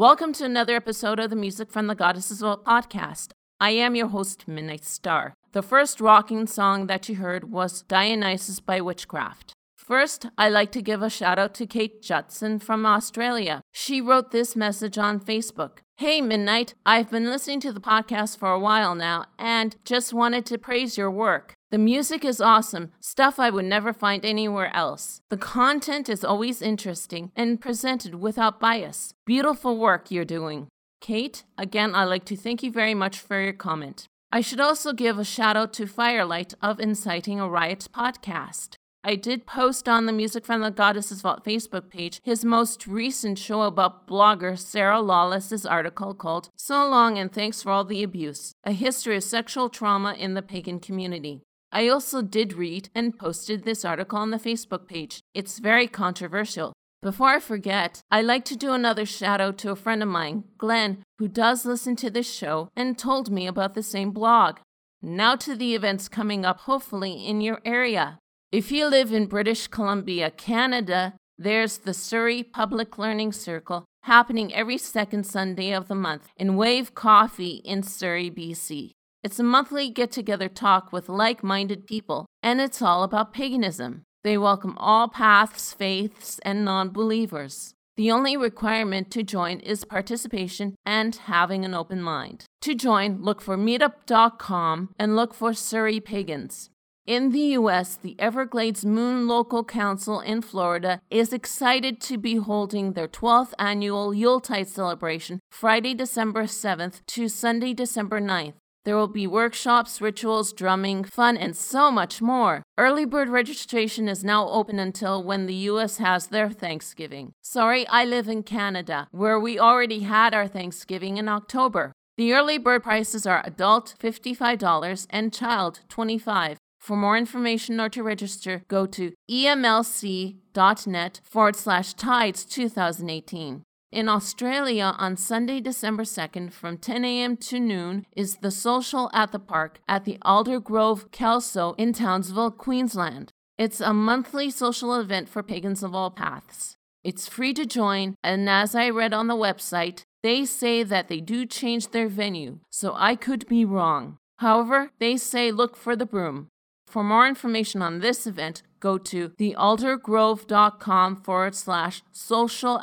Welcome to another episode of the Music from the Goddesses podcast. I am your host, Midnight Star. The first rocking song that you heard was Dionysus by WychKraft. First, I'd like to give a shout out to Kate Judson from Australia. She wrote this message on Facebook. Hey, Midnight, I've been listening to the podcast for a while now and just wanted to praise your work. The music is awesome, stuff I would never find anywhere else. The content is always interesting and presented without bias. Beautiful work you're doing. Kate, again, I'd like to thank you very much for your comment. I should also give a shout out to Firelight of Inciting a Riot podcast. I did post on the Music from the Goddess's Vault Facebook page his most recent show about blogger Sarah Lawless's article called So Long and Thanks for All the Abuse A History of Sexual Trauma in the Pagan Community. I also did read and posted this article on the Facebook page. It's very controversial. Before I forget, I'd like to do another shout out to a friend of mine, Glenn, who does listen to this show and told me about the same blog. Now to the events coming up, hopefully, in your area. If you live in British Columbia, Canada, there's the Surrey Public Learning Circle happening every second Sunday of the month in Wave Coffee in Surrey, BC. It's a monthly get together talk with like minded people, and it's all about paganism. They welcome all paths, faiths, and non believers. The only requirement to join is participation and having an open mind. To join, look for meetup.com and look for Surrey Pagans. In the US, the Everglades Moon Local Council in Florida is excited to be holding their 12th annual Yuletide celebration Friday, December 7th to Sunday, December 9th. There will be workshops, rituals, drumming, fun, and so much more. Early bird registration is now open until when the US has their Thanksgiving. Sorry, I live in Canada, where we already had our Thanksgiving in October. The early bird prices are adult $55 and child $25. For more information or to register, go to emlc.net forward slash tides 2018. In Australia, on Sunday, December 2nd, from 10 a.m. to noon, is the Social at the Park at the Aldergrove Kelso in Townsville, Queensland. It's a monthly social event for pagans of all paths. It's free to join, and as I read on the website, they say that they do change their venue, so I could be wrong. However, they say look for the broom. For more information on this event, go to thealdergrove.com forward slash social.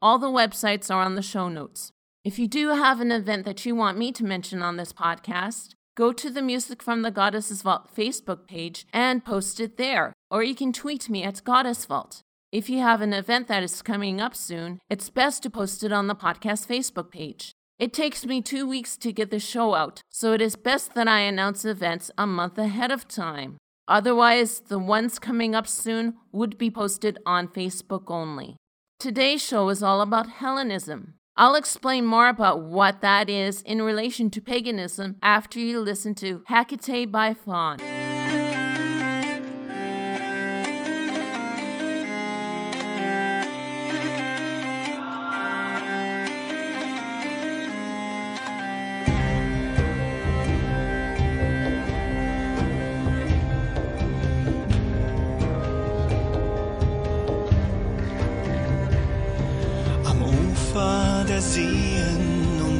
All the websites are on the show notes. If you do have an event that you want me to mention on this podcast, go to the Music from the Goddesses Vault Facebook page and post it there, or you can tweet me at Goddess Vault. If you have an event that is coming up soon, it's best to post it on the podcast Facebook page. It takes me two weeks to get the show out, so it is best that I announce events a month ahead of time. Otherwise, the ones coming up soon would be posted on Facebook only. Today's show is all about Hellenism. I'll explain more about what that is in relation to paganism after you listen to Hecate by Faun.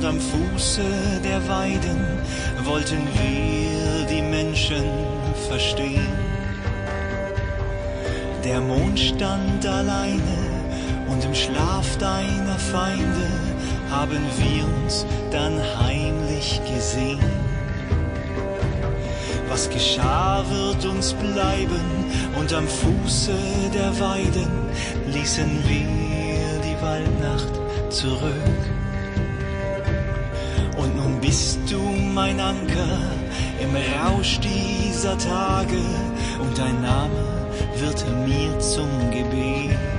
Am Fuße der Weiden wollten wir die Menschen verstehen. Der Mond stand alleine und im Schlaf deiner Feinde haben wir uns dann heimlich gesehen. Was geschah, wird uns bleiben und am Fuße der Weiden ließen wir die Waldnacht zurück. Bist du mein Anker im Rausch dieser Tage und dein Name wird mir zum Gebet.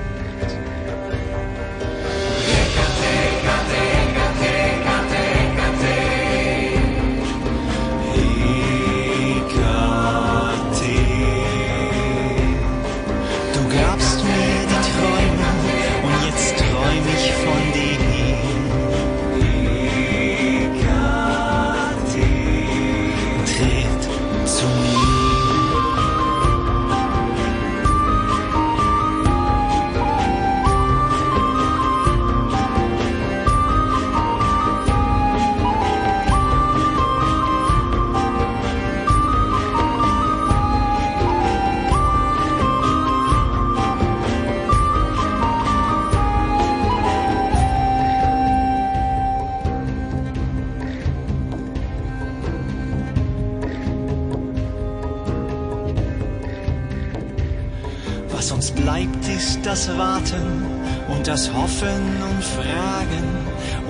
Das Warten und das Hoffen und Fragen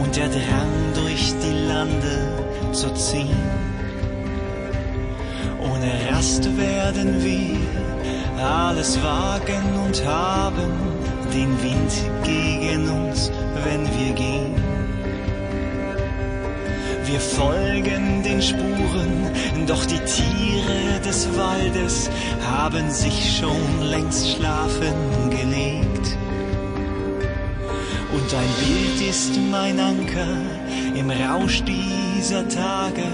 und der Drang durch die Lande zu ziehen. Ohne Rast werden wir alles wagen und haben den Wind gegen uns, wenn wir gehen. Wir folgen den Spuren, doch die Tiere des Waldes haben sich schon längst schlafen gelegt. Und ein Bild ist mein Anker im Rausch dieser Tage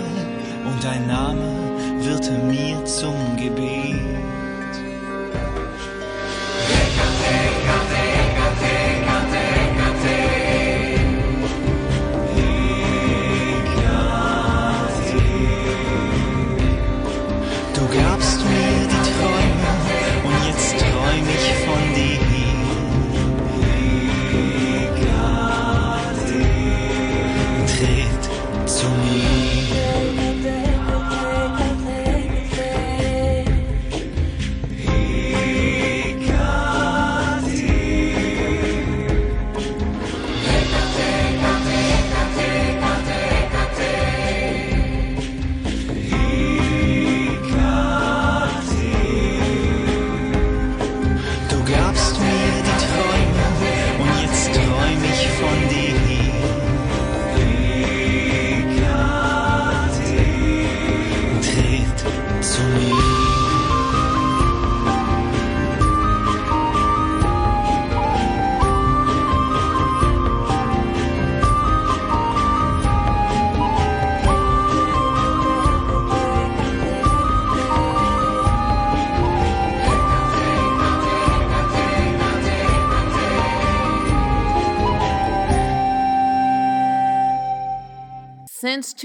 und ein Name wird mir zum Gebet.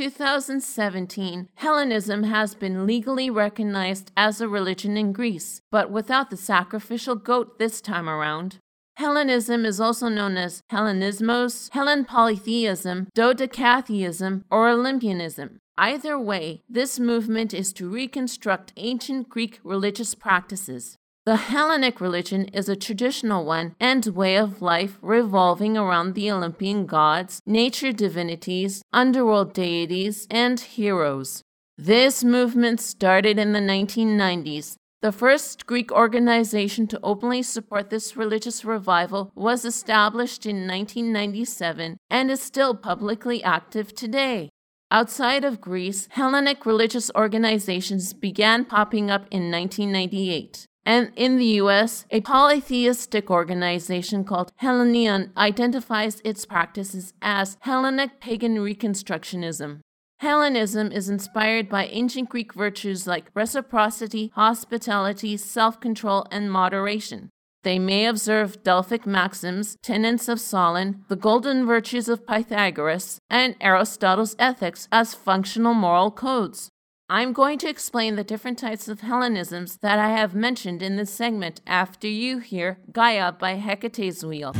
2017, Hellenism has been legally recognized as a religion in Greece, but without the sacrificial goat this time around. Hellenism is also known as Hellenismos, Hellen polytheism, Dodecatheism, or Olympianism. Either way, this movement is to reconstruct ancient Greek religious practices. The Hellenic religion is a traditional one and way of life revolving around the Olympian gods, nature divinities, underworld deities, and heroes. This movement started in the 1990s. The first Greek organization to openly support this religious revival was established in 1997 and is still publicly active today. Outside of Greece, Hellenic religious organizations began popping up in 1998. And in the US, a polytheistic organization called Hellenion identifies its practices as Hellenic pagan reconstructionism. Hellenism is inspired by ancient Greek virtues like reciprocity, hospitality, self control, and moderation. They may observe Delphic maxims, tenets of Solon, the golden virtues of Pythagoras, and Aristotle's ethics as functional moral codes. I'm going to explain the different types of Hellenisms that I have mentioned in this segment after you hear Gaia by Hecate's Wheel.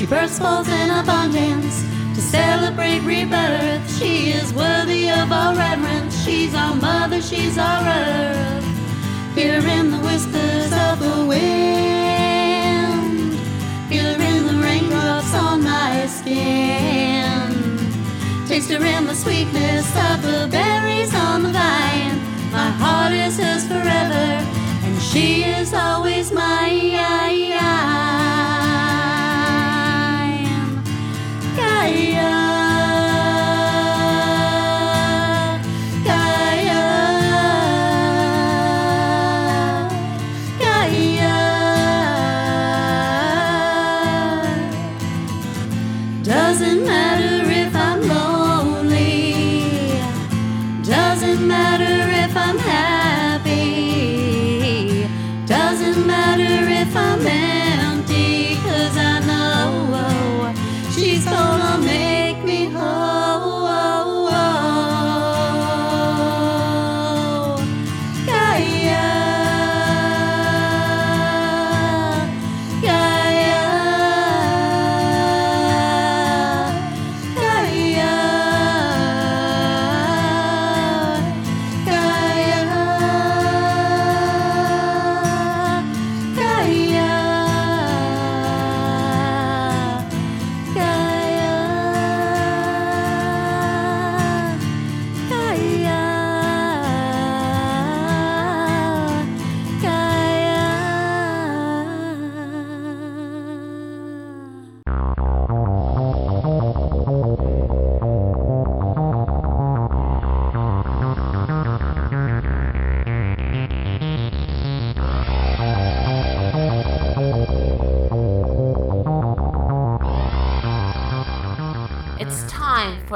She bursts forth in abundance to celebrate rebirth. She is worthy of our reverence. She's our mother, she's our earth. Hear in the whispers of the wind, hear in the raindrops on my skin. Taste her in the sweetness of the berries on the vine. My heart is hers forever, and she is always my.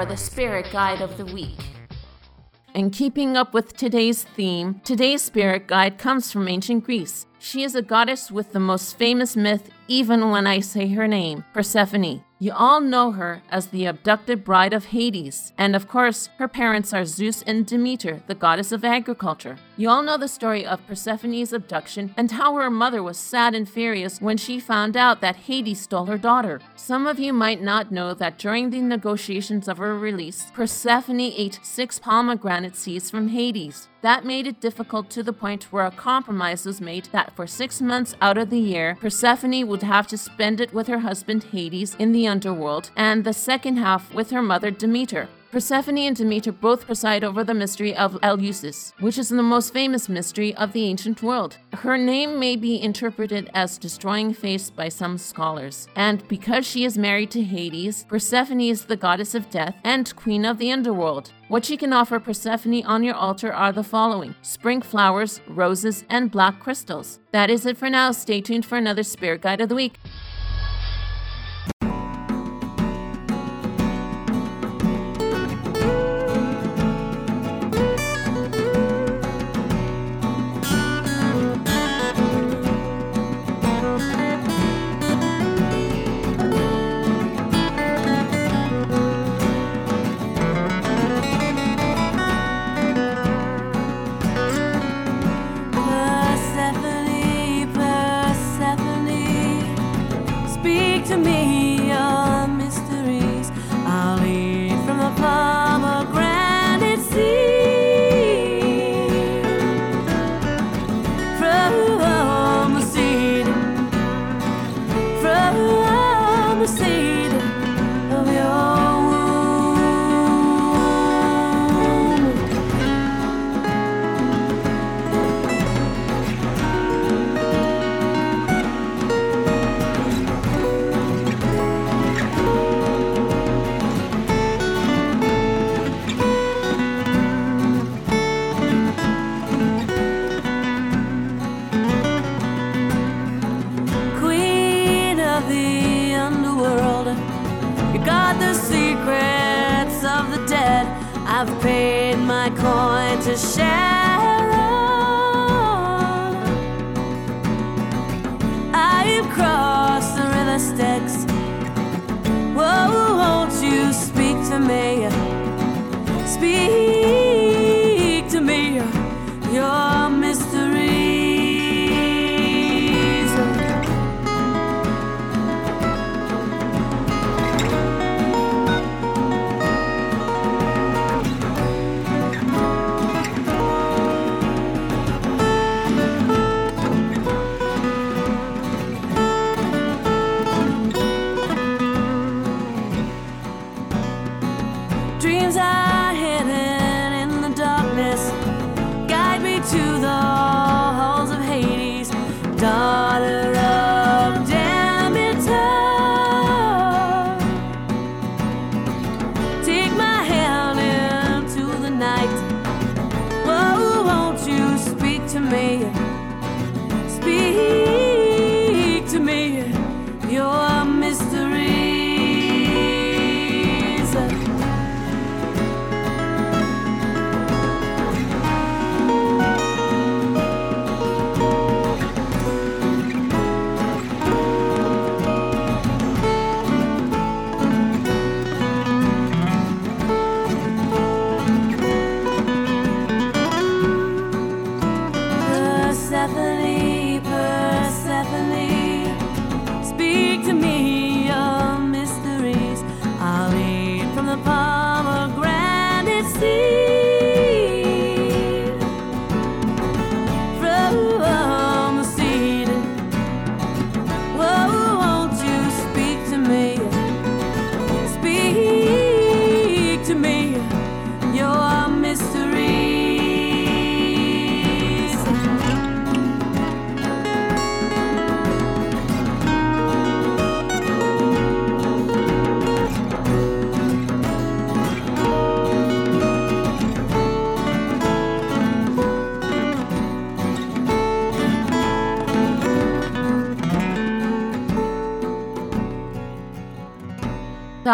For the Spirit Guide of the Week. In keeping up with today's theme, today's Spirit Guide comes from ancient Greece. She is a goddess with the most famous myth, even when I say her name, Persephone. You all know her as the abducted bride of Hades, and of course, her parents are Zeus and Demeter, the goddess of agriculture. You all know the story of Persephone's abduction and how her mother was sad and furious when she found out that Hades stole her daughter. Some of you might not know that during the negotiations of her release, Persephone ate six pomegranate seeds from Hades. That made it difficult to the point where a compromise was made that for six months out of the year, Persephone would have to spend it with her husband Hades in the underworld, and the second half with her mother Demeter. Persephone and Demeter both preside over the mystery of Eleusis, which is the most famous mystery of the ancient world. Her name may be interpreted as destroying face by some scholars, and because she is married to Hades, Persephone is the goddess of death and queen of the underworld. What you can offer Persephone on your altar are the following spring flowers, roses, and black crystals. That is it for now. Stay tuned for another Spirit Guide of the Week.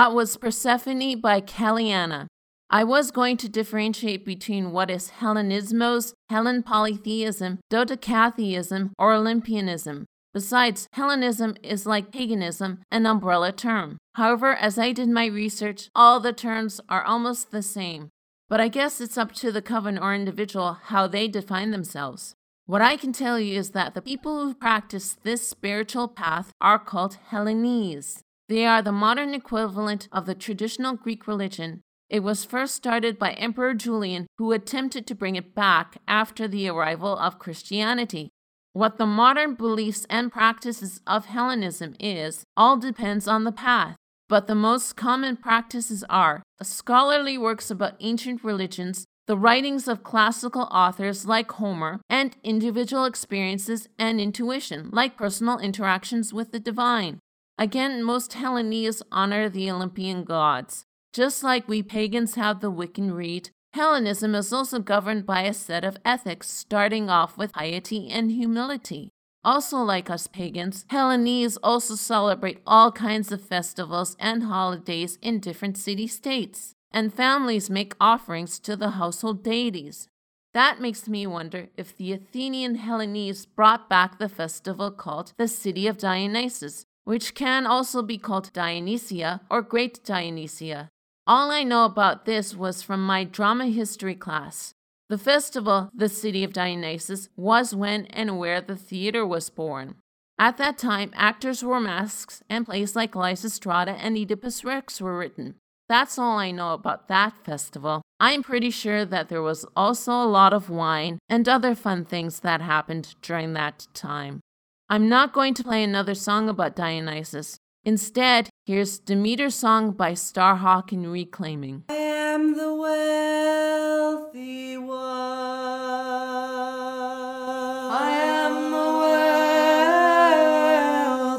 That was Persephone by Kellianna. I was going to differentiate between what is Hellenismos, Hellen polytheism, dodecatheism, or Olympianism. Besides, Hellenism is like paganism, an umbrella term. However, as I did my research, all the terms are almost the same. But I guess it's up to the coven or individual how they define themselves. What I can tell you is that the people who practice this spiritual path are called Hellenes. They are the modern equivalent of the traditional Greek religion. It was first started by Emperor Julian, who attempted to bring it back after the arrival of Christianity. What the modern beliefs and practices of Hellenism is all depends on the path, but the most common practices are scholarly works about ancient religions, the writings of classical authors like Homer, and individual experiences and intuition, like personal interactions with the divine. Again, most Hellenes honor the Olympian gods. Just like we pagans have the Wiccan Rite, Hellenism is also governed by a set of ethics, starting off with piety and humility. Also, like us pagans, Hellenes also celebrate all kinds of festivals and holidays in different city states, and families make offerings to the household deities. That makes me wonder if the Athenian Hellenes brought back the festival called the City of Dionysus, which can also be called Dionysia or Great Dionysia. All I know about this was from my drama history class. The festival, the City of Dionysus, was when and where the theater was born. At that time, actors wore masks, and plays like Lysistrata and Oedipus Rex were written. That's all I know about that festival. I'm pretty sure that there was also a lot of wine and other fun things that happened during that time. I'm not going to play another song about Dionysus. Instead, here's Demeter's song by Starhawk and Reclaiming. I am the wealthy one. I am the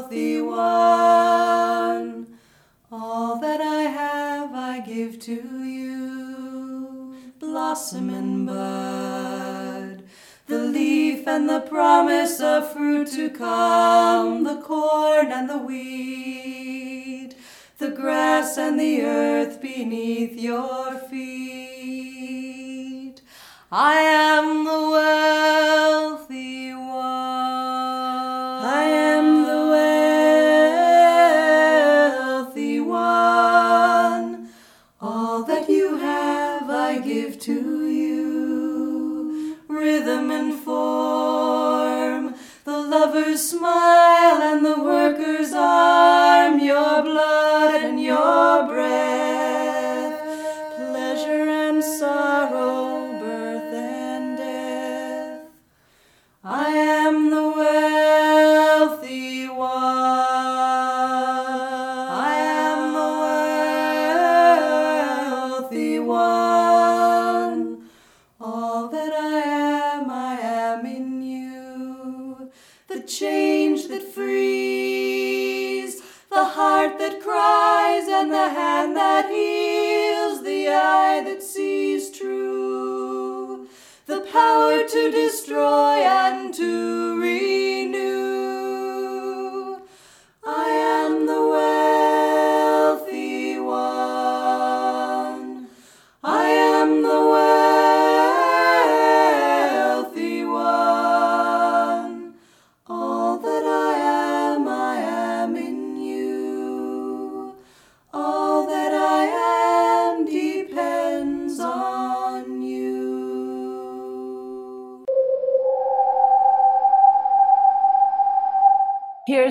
wealthy one. All that I have I give to you. Blossom and bud, the leaf and the promise of fruit to come, the corn and the wheat, the grass and the earth beneath your feet. I am the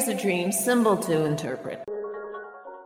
Here's a dream symbol to interpret.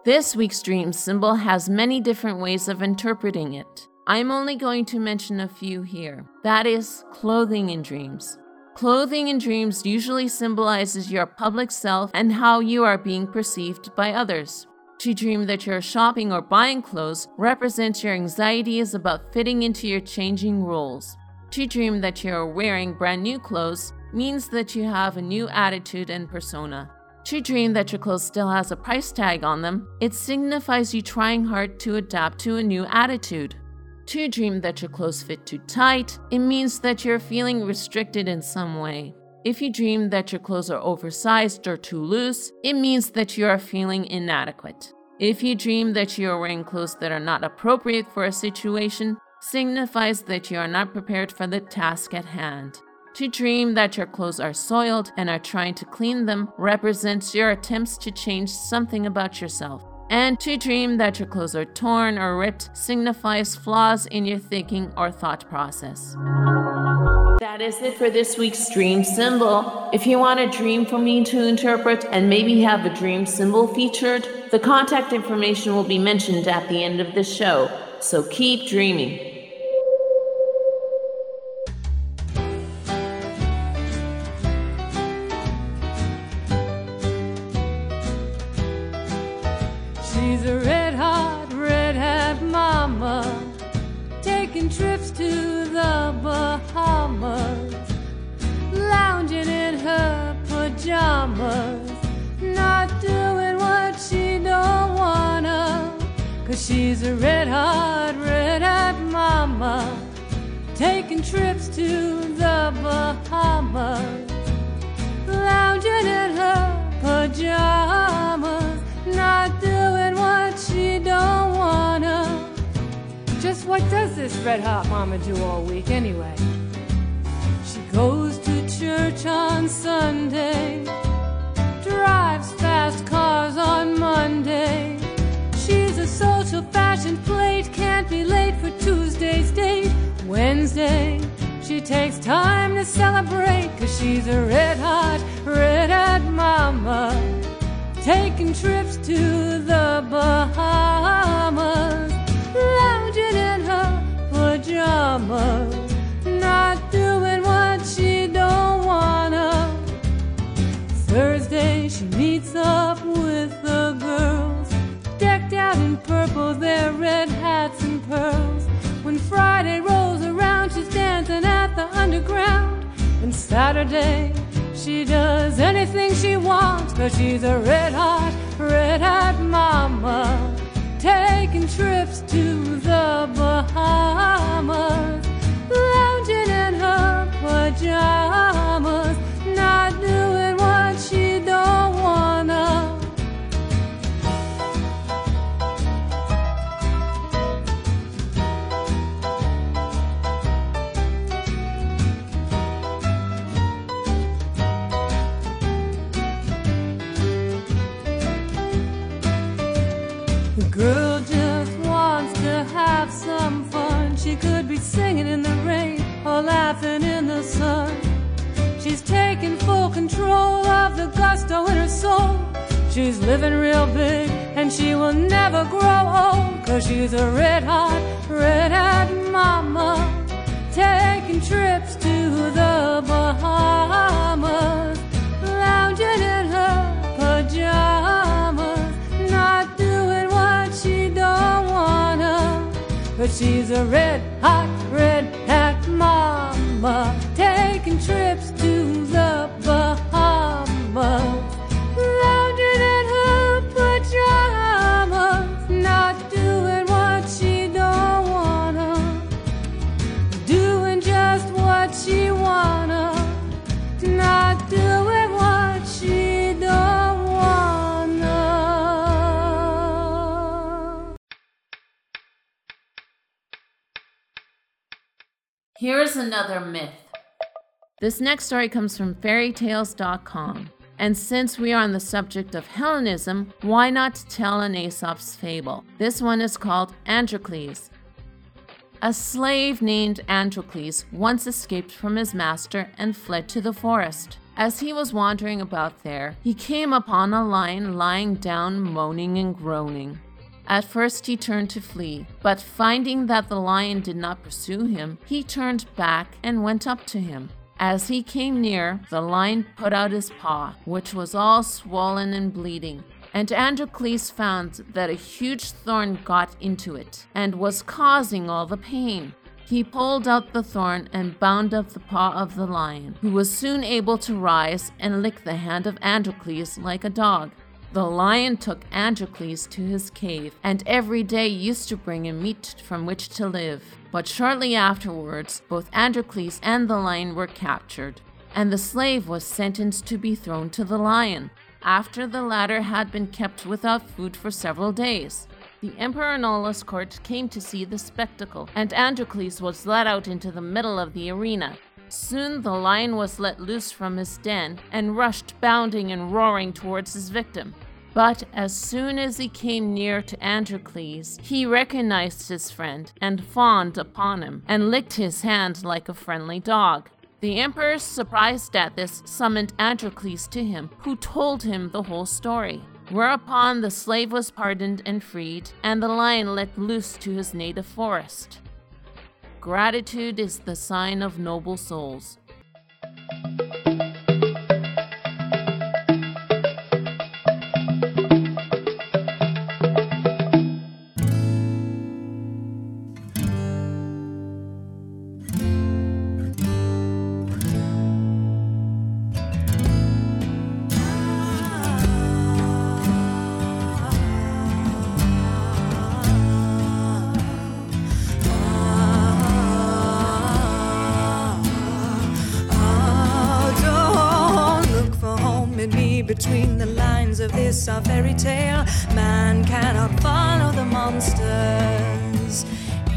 This week's dream symbol has many different ways of interpreting it. I'm only going to mention a few here. That is, clothing in dreams. Clothing in dreams usually symbolizes your public self and how you are being perceived by others. To dream that you're shopping or buying clothes represents your anxieties about fitting into your changing roles. To dream that you're wearing brand new clothes means that you have a new attitude and persona. To dream that your clothes still has a price tag on them, it signifies you trying hard to adapt to a new attitude. To dream that your clothes fit too tight, it means that you're feeling restricted in some way. If you dream that your clothes are oversized or too loose, it means that you are feeling inadequate. If you dream that you are wearing clothes that are not appropriate for a situation, signifies that you are not prepared for the task at hand. To dream that your clothes are soiled and are trying to clean them represents your attempts to change something about yourself. And to dream that your clothes are torn or ripped signifies flaws in your thinking or thought process. That is it for this week's dream symbol. If you want a dream for me to interpret and maybe have a dream symbol featured, the contact information will be mentioned at the end of the show. So keep dreaming. She's a red hot, red hot mama, taking trips to the Bahamas, lounging in her pajamas, not doing what she don't wanna. Just what does this red hot mama do all week anyway? She goes to church on Sunday, drives fast cars on Monday. A social fashion plate, can't be late for Tuesday's date. Wednesday, she takes time to celebrate, cause she's a red hot, red hot mama taking trips Saturday she does anything she wants, cause she's a red hot, red hot mama. Taking trips to the Bahamas, lounging in her pajamas, singing in the rain or laughing in the sun. She's taking full control of the gusto in her soul. She's living real big and she will never grow old. Cause she's a red hot, red hot mama. Taking trips to the Bahamas. Lounging in her pajamas. Not doing what she don't wanna. But she's a red another myth. This next story comes from fairytalez.com. And since we are on the subject of Hellenism, why not tell an Aesop's fable? This one is called Androcles. A slave named Androcles once escaped from his master and fled to the forest. As he was wandering about there, he came upon a lion lying down, moaning and groaning. At first he turned to flee, but finding that the lion did not pursue him, he turned back and went up to him. As he came near, the lion put out his paw, which was all swollen and bleeding. And Androcles found that a huge thorn got into it and was causing all the pain. He pulled out the thorn and bound up the paw of the lion, who was soon able to rise and lick the hand of Androcles like a dog. The lion took Androcles to his cave, and every day used to bring him meat from which to live. But shortly afterwards, both Androcles and the lion were captured, and the slave was sentenced to be thrown to the lion, after the latter had been kept without food for several days. The Emperor Nolus court came to see the spectacle, and Androcles was led out into the middle of the arena. Soon the lion was let loose from his den and rushed bounding and roaring towards his victim. But as soon as he came near to Androcles, he recognized his friend and fawned upon him and licked his hand like a friendly dog. The emperor, surprised at this, summoned Androcles to him, who told him the whole story. Whereupon the slave was pardoned and freed, and the lion let loose to his native forest. Gratitude is the sign of noble souls. Between the lines of this our fairy tale. Man cannot follow the monsters.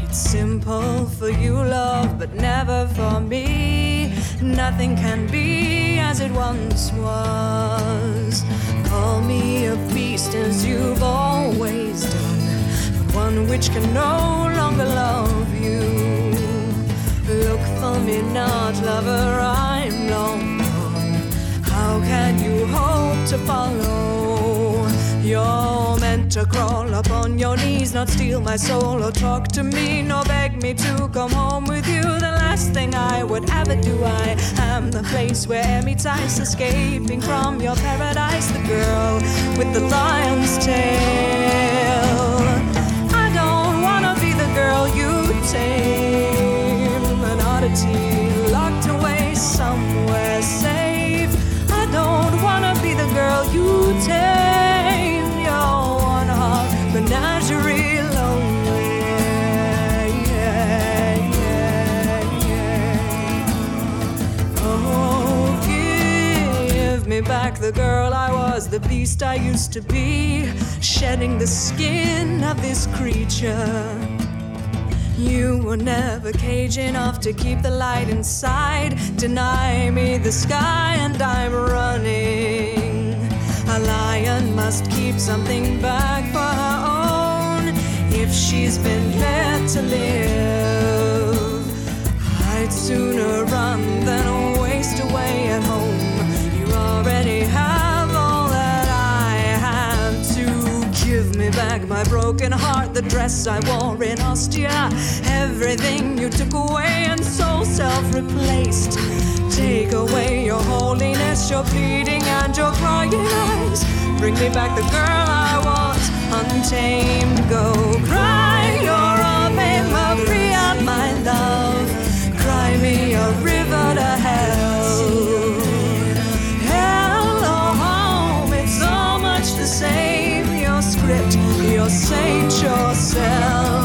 It's simple for you, love, but never for me. Nothing can be as it once was. Call me a beast as you've always done, but one which can no longer love you. Look for me not, lover, I'm long can you hope to follow? You're meant to crawl upon your knees, not steal my soul or talk to me, nor beg me to come home with you. The last thing I would ever do, I am the place where meets ice, escaping from your paradise, the girl with the lion's tail. I don't wanna be the girl you tame, an oddity the beast I used to be, shedding the skin of this creature. You were never cage enough to keep the light inside. Deny me the sky, and I'm running. A lion must keep something back for her own if she's been let to live. I'd sooner run than my broken heart, the dress I wore in Ostia, everything you took away and so self replaced. Take away your holiness, your pleading, and your crying eyes. Bring me back the girl I want, untamed. Go cry your Ave saint, yourself.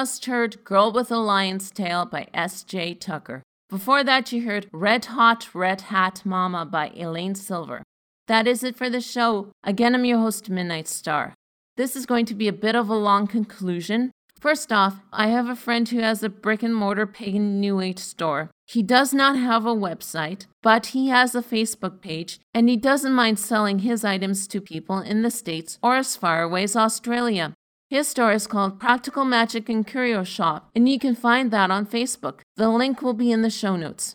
Just heard Girl with a Lion's Tail by S.J. Tucker. Before that, you heard Red Hot Red Hat Mama by Elaine Silver. That is it for the show. Again, I'm your host, Midnight Star. This is going to be a bit of a long conclusion. First off, I have a friend who has a brick and mortar pagan New Age store. He does not have a website, but he has a Facebook page and he doesn't mind selling his items to people in the States or as far away as Australia. His store is called Practical Magick and Curio Shoppe, and you can find that on Facebook. The link will be in the show notes.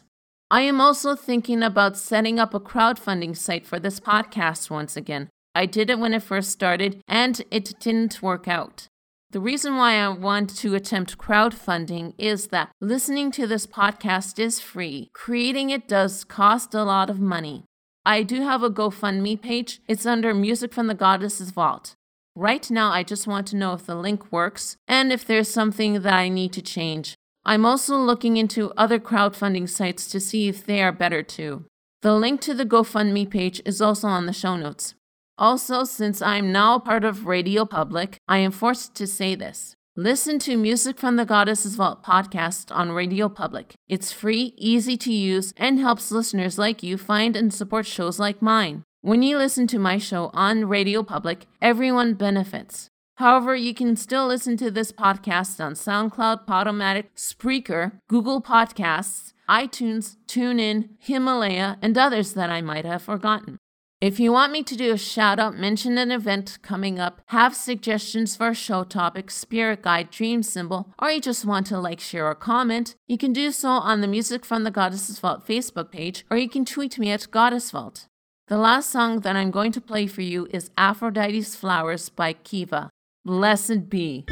I am also thinking about setting up a crowdfunding site for this podcast once again. I did it when it first started, and it didn't work out. The reason why I want to attempt crowdfunding is that listening to this podcast is free. Creating it does cost a lot of money. I do have a GoFundMe page. It's under Music from the Goddess's Vault. Right now, I just want to know if the link works and if there's something that I need to change. I'm also looking into other crowdfunding sites to see if they are better too. The link to the GoFundMe page is also on the show notes. Also, since I'm now part of Radio Public, I am forced to say this. Listen to Music from the Goddess's Vault podcast on Radio Public. It's free, easy to use, and helps listeners like you find and support shows like mine. When you listen to my show on Radio Public, everyone benefits. However, you can still listen to this podcast on SoundCloud, Podomatic, Spreaker, Google Podcasts, iTunes, TuneIn, Himalaya, and others that I might have forgotten. If you want me to do a shout out, mention an event coming up, have suggestions for a show topic, spirit guide, dream symbol, or you just want to like, share, or comment, you can do so on the Music from the Goddess's Vault Facebook page, or you can tweet me at Goddess Vault. The last song that I'm going to play for you is Aphrodite's Flowers by Kiva. Blessed be.